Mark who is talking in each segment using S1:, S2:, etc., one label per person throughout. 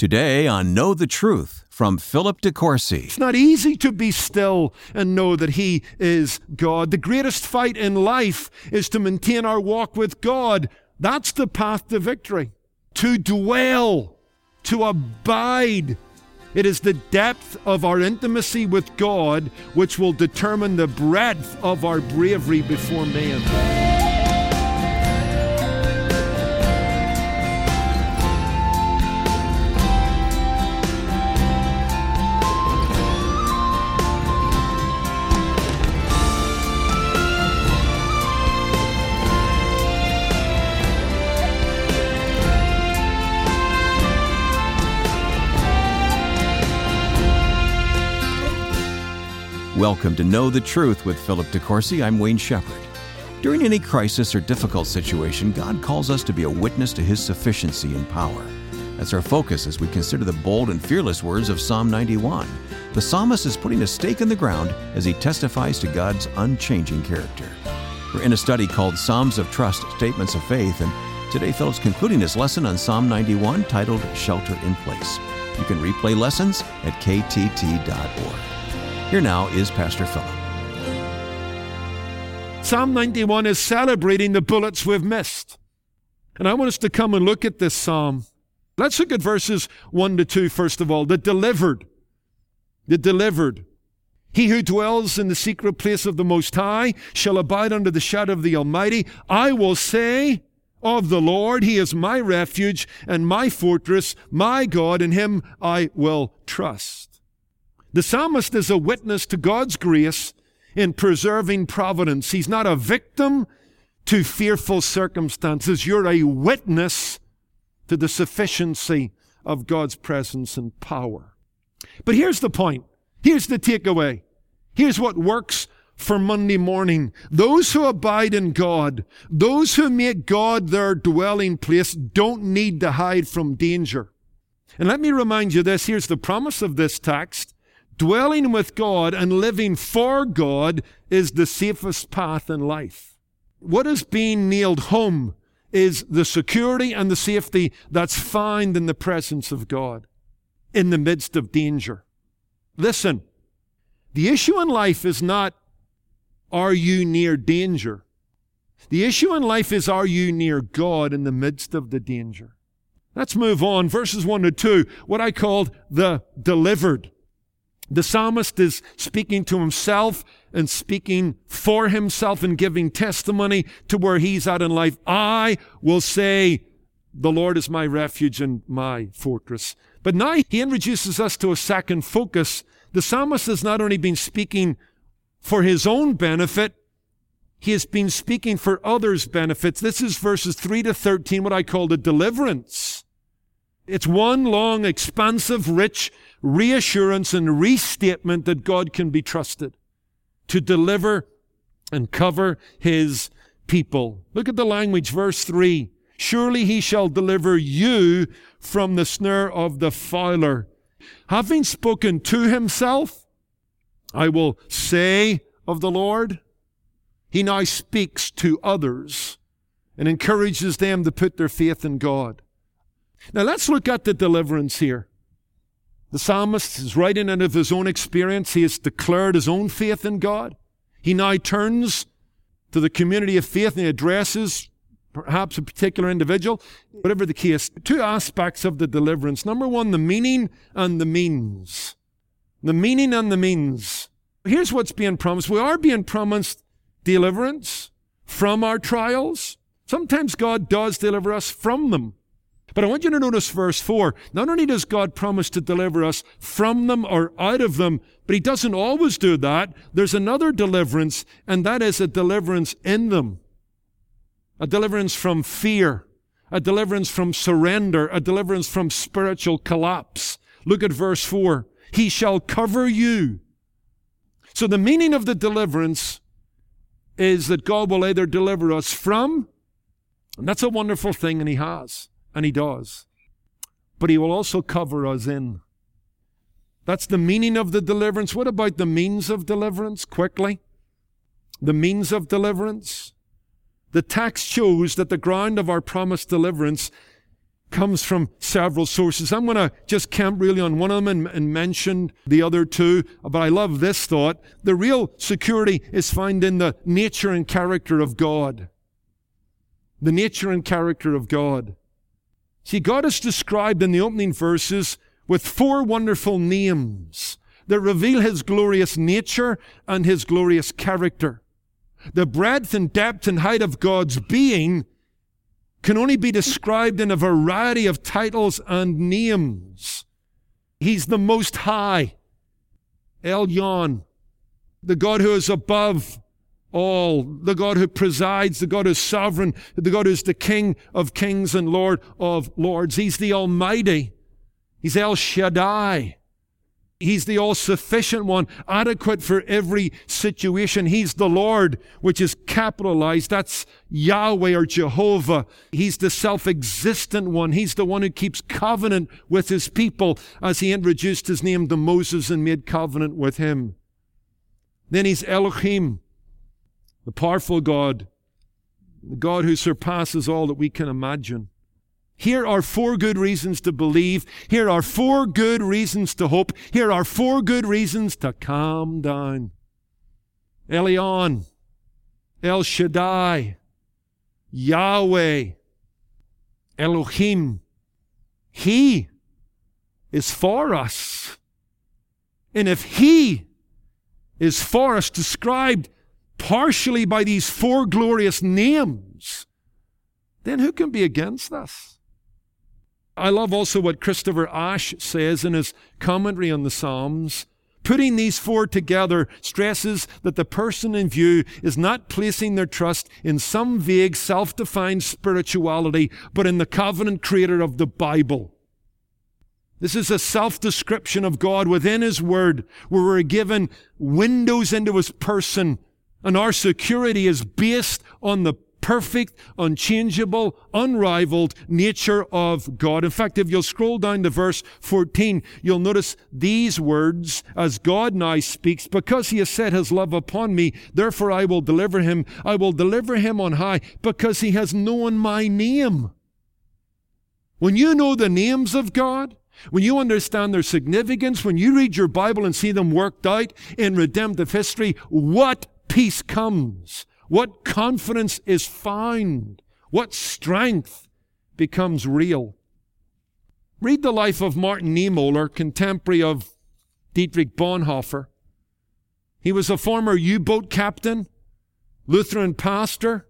S1: Today on Know the Truth from Philip DeCourcy.
S2: It's not easy to be still and know that He is God. The greatest fight in life is to maintain our walk with God. That's the path to victory. To dwell, to abide. It is the depth of our intimacy with God which will determine the breadth of our bravery before man.
S1: Welcome to Know the Truth with Philip DeCourcy. I'm Wayne Shepherd. During any crisis or difficult situation, God calls us to be a witness to His sufficiency and power. That's our focus as we consider the bold and fearless words of Psalm 91. The psalmist is putting a stake in the ground as he testifies to God's unchanging character. We're in a study called Psalms of Trust Statements of Faith, and today Philip's concluding his lesson on Psalm 91 titled Shelter in Place. You can replay lessons at ktt.org. Here now is Pastor Philip.
S2: Psalm 91 is celebrating the bullets we've missed. And I want us to come and look at this psalm. Let's look at verses 1 to 2 first of all. The delivered. The delivered. He who dwells in the secret place of the Most High shall abide under the shadow of the Almighty. I will say of the Lord, He is my refuge and my fortress, my God, in Him I will trust. The psalmist is a witness to God's grace in preserving providence. He's not a victim to fearful circumstances. You're a witness to the sufficiency of God's presence and power. But here's the point. Here's the takeaway. Here's what works for Monday morning. Those who abide in God, those who make God their dwelling place, don't need to hide from danger. And let me remind you this. Here's the promise of this text. Dwelling with God and living for God is the safest path in life. What is being nailed home is the security and the safety that's found in the presence of God in the midst of danger. Listen, the issue in life is not, are you near danger? The issue in life is, are you near God in the midst of the danger? Let's move on. Verses 1 to 2, what I called the delivered. The psalmist is speaking to himself and speaking for himself and giving testimony to where he's at in life. I will say, the Lord is my refuge and my fortress. But now he introduces us to a second focus. The psalmist has not only been speaking for his own benefit, he has been speaking for others' benefits. This is verses 3 to 13, what I call the deliverance. It's one long, expansive, rich reassurance and restatement that God can be trusted to deliver and cover his people. Look at the language, verse 3. Surely he shall deliver you from the snare of the fowler. Having spoken to himself, I will say of the Lord. He now speaks to others and encourages them to put their faith in God. Now let's look at the deliverance here. The psalmist is writing out of his own experience. He has declared his own faith in God. He now turns to the community of faith and he addresses perhaps a particular individual. Whatever the case, two aspects of the deliverance. Number one, the meaning and the means. The meaning and the means. Here's what's being promised. We are being promised deliverance from our trials. Sometimes God does deliver us from them. But I want you to notice verse 4. Not only does God promise to deliver us from them or out of them, but He doesn't always do that. There's another deliverance, and that is a deliverance in them. A deliverance from fear. A deliverance from surrender. A deliverance from spiritual collapse. Look at verse 4. He shall cover you. So the meaning of the deliverance is that God will either deliver us from, and that's a wonderful thing, and He has and He does. But He will also cover us in. That's the meaning of the deliverance. What about the means of deliverance? Quickly. The means of deliverance. The text shows that the ground of our promised deliverance comes from several sources. I'm going to just camp really on one of them and, and, mention the other two, but I love this thought. The real security is found in the nature and character of God. The nature and character of God. See, God is described in the opening verses with four wonderful names that reveal His glorious nature and His glorious character. The breadth and depth and height of God's being can only be described in a variety of titles and names. He's the Most High, Elyon, the God who is above all, the God who presides, the God who is sovereign, the God who is the King of kings and Lord of lords. He's the Almighty. He's El Shaddai. He's the all sufficient one, adequate for every situation. He's the Lord, which is capitalized. That's Yahweh or Jehovah. He's the self existent one. He's the one who keeps covenant with his people as he introduced his name to Moses and made covenant with him. Then he's Elohim, the powerful God, the God who surpasses all that we can imagine. Here are four good reasons to believe. Here are four good reasons to hope. Here are four good reasons to calm down. Elyon, El Shaddai, Yahweh, Elohim. He is for us. And if He is for us, described partially by these four glorious names, then who can be against us? I love also what Christopher Ash says in his commentary on the Psalms. Putting these four together stresses that the person in view is not placing their trust in some vague, self defined spirituality, but in the covenant creator of the Bible. This is a self description of God within His Word, where we're given windows into His person, and our security is based on the perfect, unchangeable, unrivaled nature of God. In fact, if you'll scroll down to verse 14, you'll notice these words as God now speaks, because he has set his love upon me, therefore I will deliver him. I will deliver him on high because he has known my name. When you know the names of God, when you understand their significance, when you read your Bible and see them worked out in redemptive history, what peace comes? What confidence is found? What strength becomes real? Read the life of Martin Niemöller, contemporary of Dietrich Bonhoeffer. He was a former U boat captain, Lutheran pastor,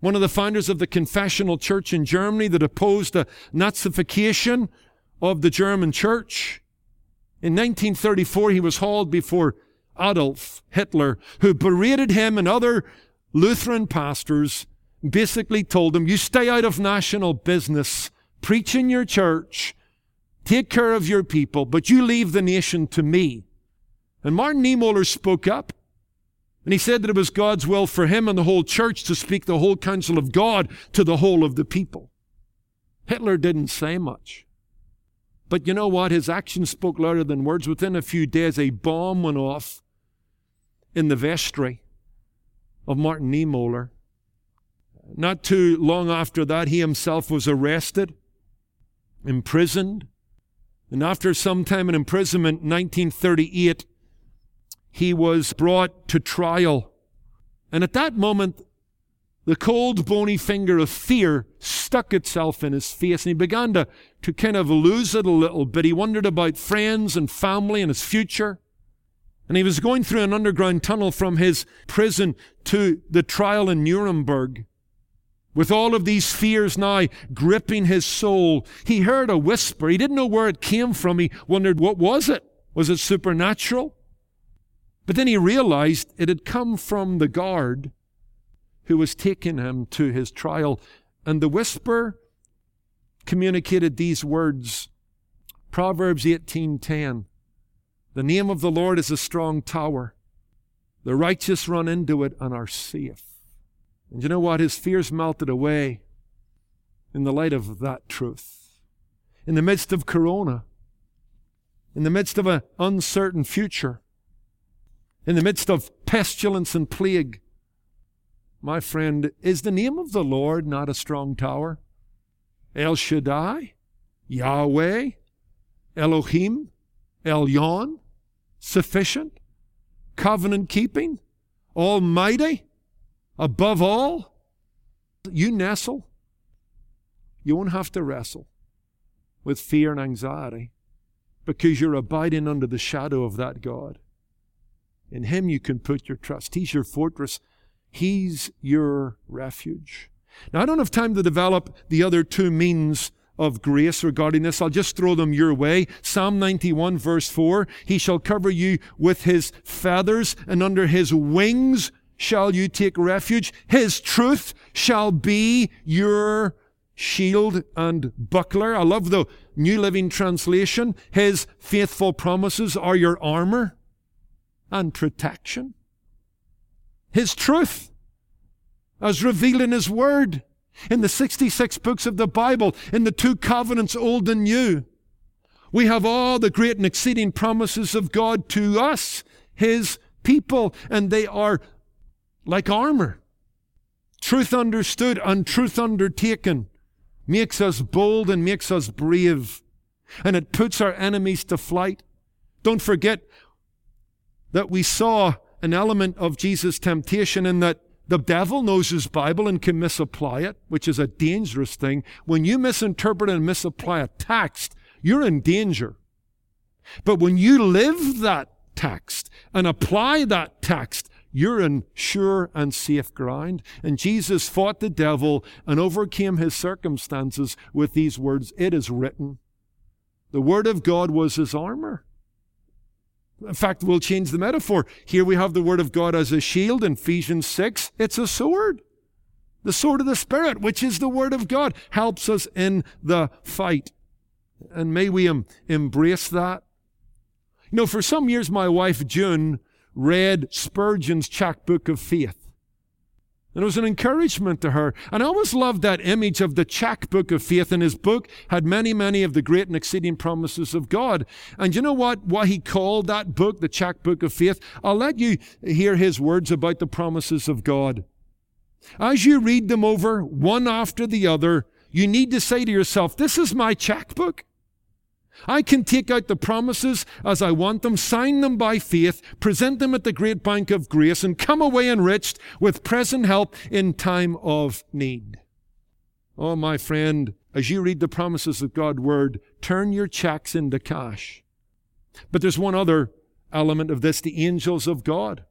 S2: one of the founders of the Confessional Church in Germany that opposed the Nazification of the German church. In 1934, he was hauled before Adolf Hitler, who berated him and other Lutheran pastors, basically told them, You stay out of national business, preach in your church, take care of your people, but you leave the nation to me. And Martin Niemöller spoke up. And he said that it was God's will for him and the whole church to speak the whole counsel of God to the whole of the people. Hitler didn't say much. But you know what? His actions spoke louder than words. Within a few days, a bomb went off in the vestry of Martin Niemöller. Not too long after that, he himself was arrested, imprisoned, and after some time in imprisonment, 1938, he was brought to trial. And at that moment, the cold, bony finger of fear stuck itself in his face, and he began to, to kind of lose it a little bit. He wondered about friends and family and his future. And he was going through an underground tunnel from his prison to the trial in Nuremberg. With all of these fears now gripping his soul, he heard a whisper. He didn't know where it came from. He wondered, what was it? Was it supernatural? But then he realized it had come from the guard who was taking him to his trial. And the whisper communicated these words Proverbs 18:10 the name of the Lord is a strong tower. The righteous run into it and are safe. And you know what? His fears melted away in the light of that truth. In the midst of Corona, in the midst of an uncertain future, in the midst of pestilence and plague, my friend, is the name of the Lord not a strong tower? El Shaddai, Yahweh, Elohim, Elyon, sufficient, covenant keeping, almighty, above all. You nestle. You won't have to wrestle with fear and anxiety because you're abiding under the shadow of that God. In Him you can put your trust. He's your fortress. He's your refuge. Now, I don't have time to develop the other two means of grace regarding this. I'll just throw them your way. Psalm 91, verse 4 He shall cover you with His feathers, and under His wings shall you take refuge. His truth shall be your shield and buckler. I love the New Living Translation. His faithful promises are your armor and protection. His truth, as revealed in His Word, in the 66 books of the Bible, in the two covenants, Old and New. We have all the great and exceeding promises of God to us, His people, and they are like armor. Truth understood and truth undertaken makes us bold and makes us brave, and it puts our enemies to flight. Don't forget that we saw an element of Jesus' temptation in that the devil knows his Bible and can misapply it, which is a dangerous thing. When you misinterpret and misapply a text, you're in danger. But when you live that text and apply that text, you're in sure and safe ground. And Jesus fought the devil and overcame his circumstances with these words It is written. The Word of God was his armor. In fact, we'll change the metaphor. Here we have the Word of God as a shield in Ephesians 6. It's a sword. The sword of the Spirit, which is the Word of God, helps us in the fight. And may we em- embrace that. You know, for some years, my wife June read Spurgeon's Book of Faith. And it was an encouragement to her. And I always loved that image of the check book of faith. And his book had many, many of the great and exceeding promises of God. And you know what? Why he called that book the check book of faith? I'll let you hear his words about the promises of God. As you read them over, one after the other, you need to say to yourself, this is my checkbook. I can take out the promises as I want them, sign them by faith, present them at the great bank of grace, and come away enriched with present help in time of need. Oh, my friend, as you read the promises of God's word, turn your checks into cash. But there's one other element of this the angels of God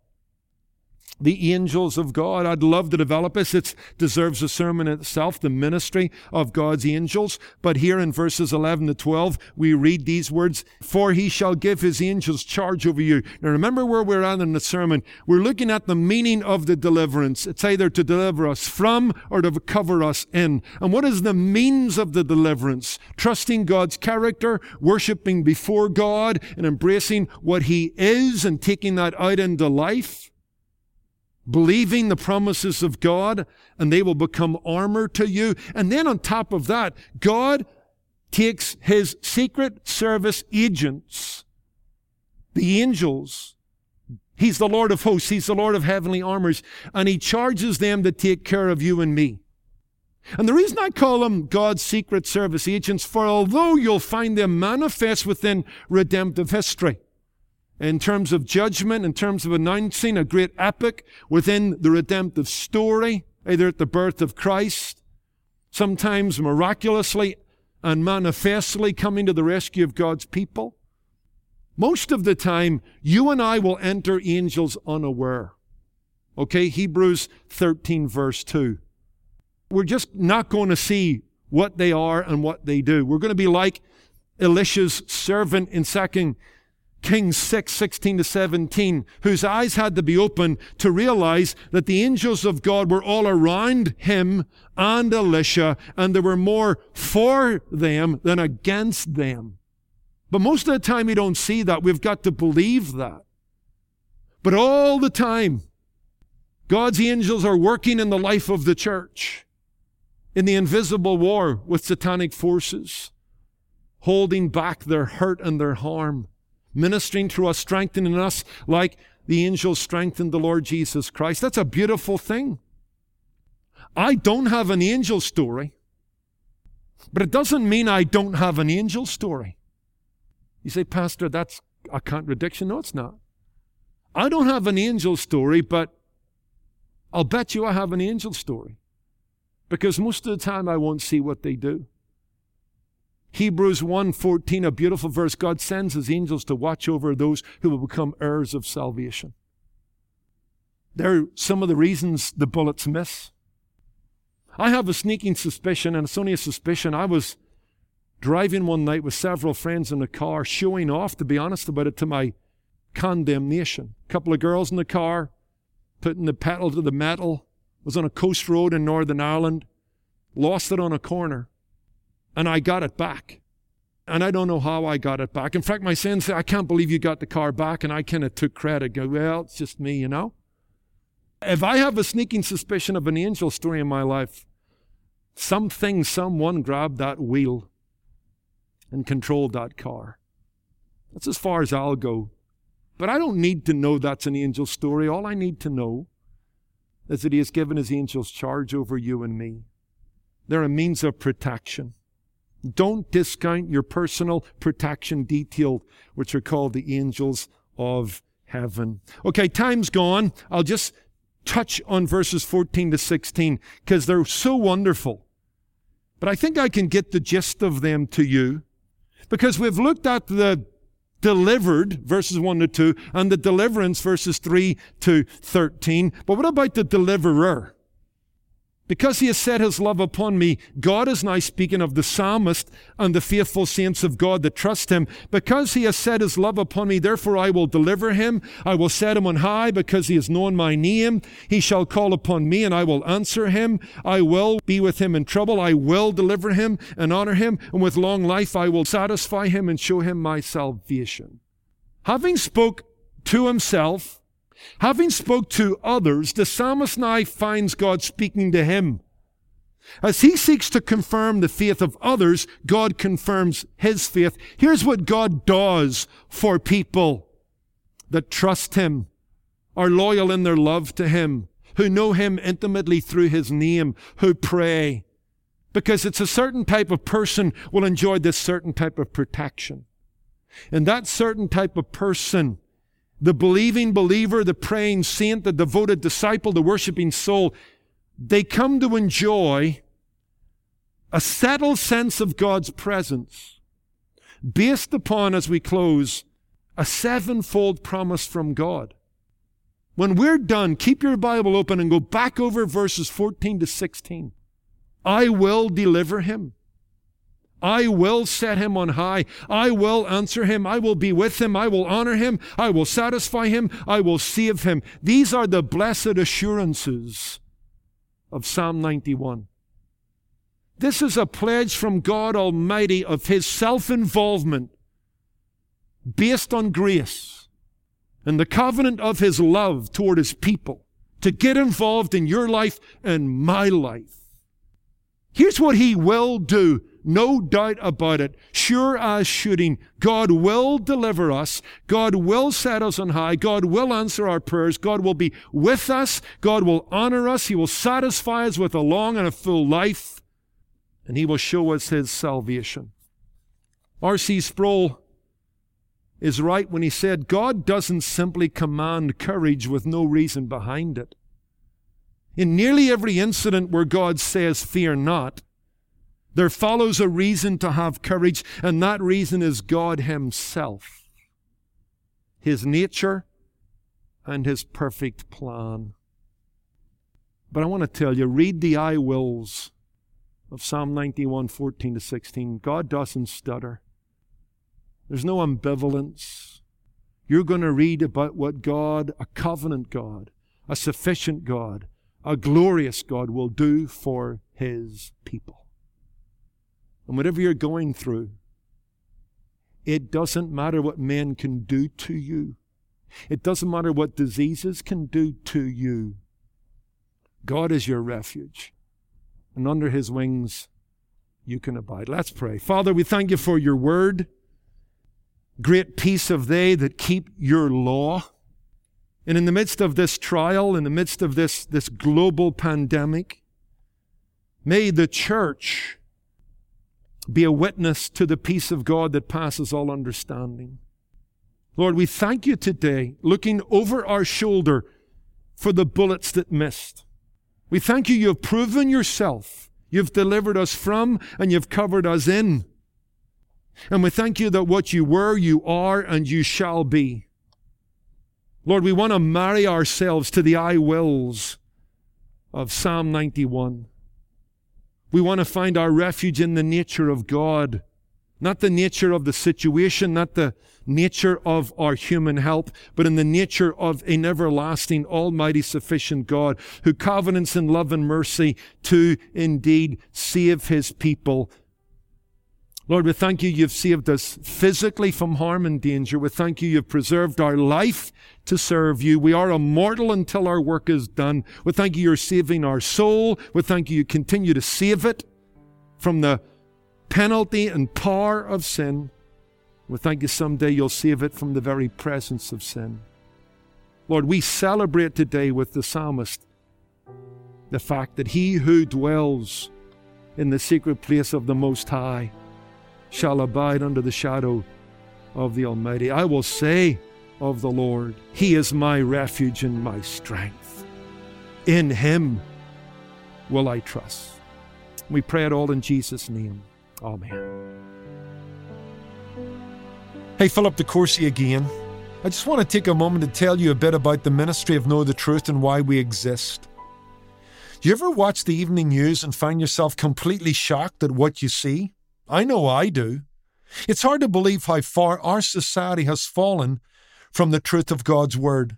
S2: the angels of God. I'd love to develop this. It deserves a sermon itself, the ministry of God's angels. But here in verses 11 to 12, we read these words, For he shall give his angels charge over you. Now remember where we're at in the sermon. We're looking at the meaning of the deliverance. It's either to deliver us from or to cover us in. And what is the means of the deliverance? Trusting God's character, worshiping before God, and embracing what he is and taking that out into life believing the promises of God, and they will become armor to you. And then on top of that, God takes his secret service agents, the angels. He's the Lord of hosts. He's the Lord of heavenly armors. And he charges them to take care of you and me. And the reason I call them God's secret service agents, for although you'll find them manifest within redemptive history, in terms of judgment, in terms of announcing a great epic within the redemptive story, either at the birth of Christ, sometimes miraculously and manifestly coming to the rescue of God's people. Most of the time, you and I will enter angels unaware. Okay, Hebrews 13, verse 2. We're just not going to see what they are and what they do. We're going to be like Elisha's servant in 2 Kings 6, 16 to 17, whose eyes had to be opened to realize that the angels of God were all around him and Elisha, and there were more for them than against them. But most of the time we don't see that. We've got to believe that. But all the time, God's angels are working in the life of the church, in the invisible war with satanic forces, holding back their hurt and their harm ministering to us, strengthening us like the angels strengthened the Lord Jesus Christ. That's a beautiful thing. I don't have an angel story. But it doesn't mean I don't have an angel story. You say, Pastor, that's a contradiction. No, it's not. I don't have an angel story, but I'll bet you I have an angel story. Because most of the time I won't see what they do. Hebrews 1:14, a beautiful verse, God sends his angels to watch over those who will become heirs of salvation. There are some of the reasons the bullets miss. I have a sneaking suspicion, and it's only a suspicion. I was driving one night with several friends in a car, showing off, to be honest about it, to my condemnation. A couple of girls in the car, putting the pedal to the metal, was on a coast road in Northern Ireland, lost it on a corner, and I got it back. And I don't know how I got it back. In fact, my son said, I can't believe you got the car back, and I kind of took credit. Go, well, it's just me, you know? If I have a sneaking suspicion of an angel story in my life, something, someone grabbed that wheel and controlled that car. That's as far as I'll go. But I don't need to know that's an angel story. All I need to know is that He has given His angels charge over you and me. They're a means of protection. Don't discount your personal protection detail, which are called the angels of heaven. Okay, time's gone. I'll just touch on verses 14 to 16 because they're so wonderful. But I think I can get the gist of them to you because we've looked at the delivered, verses 1 to 2, and the deliverance, verses 3 to 13. But what about the deliverer? Because he has set his love upon me, God is now speaking of the psalmist and the faithful saints of God that trust him. Because he has set his love upon me, therefore I will deliver him. I will set him on high because he has known my name. He shall call upon me and I will answer him. I will be with him in trouble. I will deliver him and honor him. And with long life I will satisfy him and show him my salvation. Having spoke to himself, Having spoke to others, the psalmist now finds God speaking to him. As he seeks to confirm the faith of others, God confirms his faith. Here's what God does for people that trust him, are loyal in their love to him, who know him intimately through his name, who pray. Because it's a certain type of person will enjoy this certain type of protection. And that certain type of person the believing believer, the praying saint, the devoted disciple, the worshiping soul, they come to enjoy a settled sense of God's presence based upon, as we close, a sevenfold promise from God. When we're done, keep your Bible open and go back over verses 14 to 16. I will deliver him. I will set him on high. I will answer him. I will be with him. I will honor him. I will satisfy him. I will save him. These are the blessed assurances of Psalm 91. This is a pledge from God Almighty of his self involvement based on grace and the covenant of his love toward his people to get involved in your life and my life. Here's what he will do no doubt about it. Sure as shooting. God will deliver us. God will set us on high. God will answer our prayers. God will be with us. God will honor us. He will satisfy us with a long and a full life. And He will show us His salvation. R.C. Sproul is right when he said, God doesn't simply command courage with no reason behind it. In nearly every incident where God says, Fear not, there follows a reason to have courage, and that reason is God Himself, His nature, and His perfect plan. But I want to tell you, read the I wills of Psalm 91, 14 to 16. God doesn't stutter. There's no ambivalence. You're going to read about what God, a covenant God, a sufficient God, a glorious God will do for His people. And whatever you're going through, it doesn't matter what men can do to you. It doesn't matter what diseases can do to you. God is your refuge. And under his wings, you can abide. Let's pray. Father, we thank you for your word. Great peace of they that keep your law. And in the midst of this trial, in the midst of this, this global pandemic, may the church be a witness to the peace of God that passes all understanding. Lord, we thank you today, looking over our shoulder for the bullets that missed. We thank you, you've proven yourself. You've delivered us from and you've covered us in. And we thank you that what you were, you are, and you shall be. Lord, we want to marry ourselves to the I wills of Psalm 91. We want to find our refuge in the nature of God, not the nature of the situation, not the nature of our human help, but in the nature of an everlasting, almighty, sufficient God who covenants in love and mercy to indeed save his people Lord, we thank you you've saved us physically from harm and danger. We thank you you've preserved our life to serve you. We are immortal until our work is done. We thank you you're saving our soul. We thank you you continue to save it from the penalty and power of sin. We thank you someday you'll save it from the very presence of sin. Lord, we celebrate today with the psalmist the fact that he who dwells in the secret place of the Most High shall abide under the shadow of the Almighty. I will say of the Lord, He is my refuge and my strength. In Him will I trust. We pray it all in Jesus' name. Amen. Hey, Philip DeCourcy again. I just want to take a moment to tell you a bit about the ministry of Know the Truth and why we exist. You ever watch the evening news and find yourself completely shocked at what you see? I know I do. It's hard to believe how far our society has fallen from the truth of God's Word.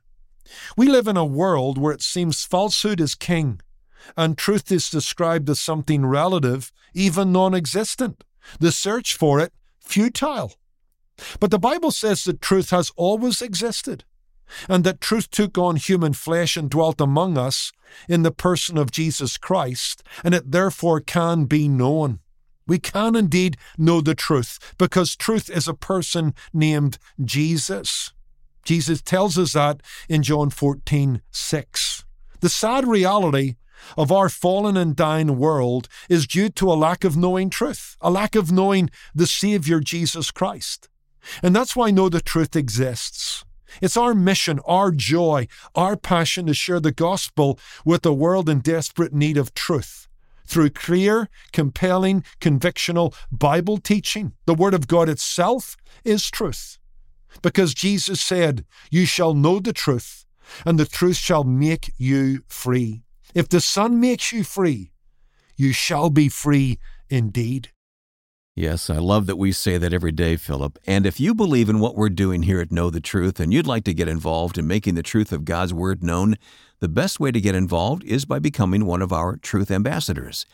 S2: We live in a world where it seems falsehood is king, and truth is described as something relative, even non existent. The search for it, futile. But the Bible says that truth has always existed, and that truth took on human flesh and dwelt among us in the person of Jesus Christ, and it therefore can be known. We can indeed know the truth because truth is a person named Jesus. Jesus tells us that in John 14, 6. The sad reality of our fallen and dying world is due to a lack of knowing truth, a lack of knowing the Savior Jesus Christ. And that's why Know the Truth exists. It's our mission, our joy, our passion to share the gospel with a world in desperate need of truth through clear, compelling, convictional Bible teaching. The Word of God itself is truth. Because Jesus said, You shall know the truth, and the truth shall make you free. If the Son makes you free, you shall be free indeed.
S1: Yes, I love that we say that every day, Philip. And if you believe in what we're doing here at Know the Truth and you'd like to get involved in making the truth of God's Word known, the best way to get involved is by becoming one of our Truth Ambassadors.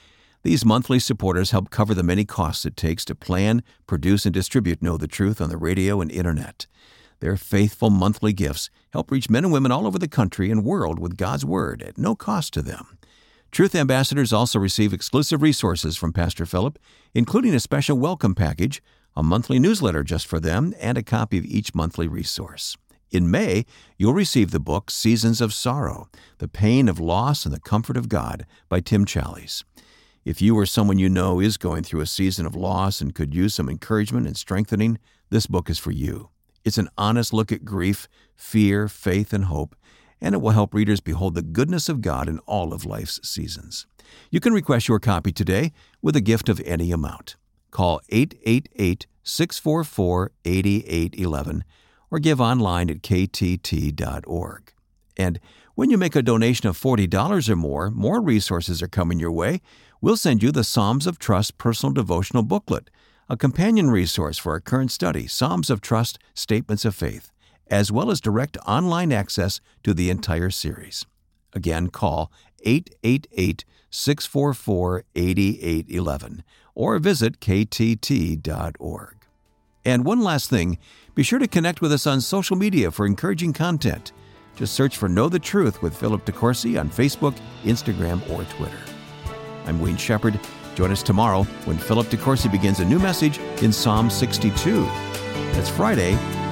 S1: These monthly supporters help cover the many costs it takes to plan, produce, and distribute Know the Truth on the radio and internet. Their faithful monthly gifts help reach men and women all over the country and world with God's Word at no cost to them. Truth Ambassadors also receive exclusive resources from Pastor Philip, including a special welcome package, a monthly newsletter just for them, and a copy of each monthly resource. In May, you'll receive the book Seasons of Sorrow The Pain of Loss and the Comfort of God by Tim Challies. If you or someone you know is going through a season of loss and could use some encouragement and strengthening, this book is for you. It's an honest look at grief, fear, faith, and hope and it will help readers behold the goodness of God in all of life's seasons. You can request your copy today with a gift of any amount. Call 888 644 8811 or give online at ktt.org. And when you make a donation of $40 or more, more resources are coming your way. We'll send you the Psalms of Trust personal devotional booklet, a companion resource for our current study, Psalms of Trust Statements of Faith as well as direct online access to the entire series. Again, call 888 644 8811 or visit ktt.org. And one last thing be sure to connect with us on social media for encouraging content. Just search for Know the Truth with Philip DeCourcy on Facebook, Instagram, or Twitter. I'm Wayne Shepherd. Join us tomorrow when Philip DeCourcy begins a new message in Psalm 62. That's Friday,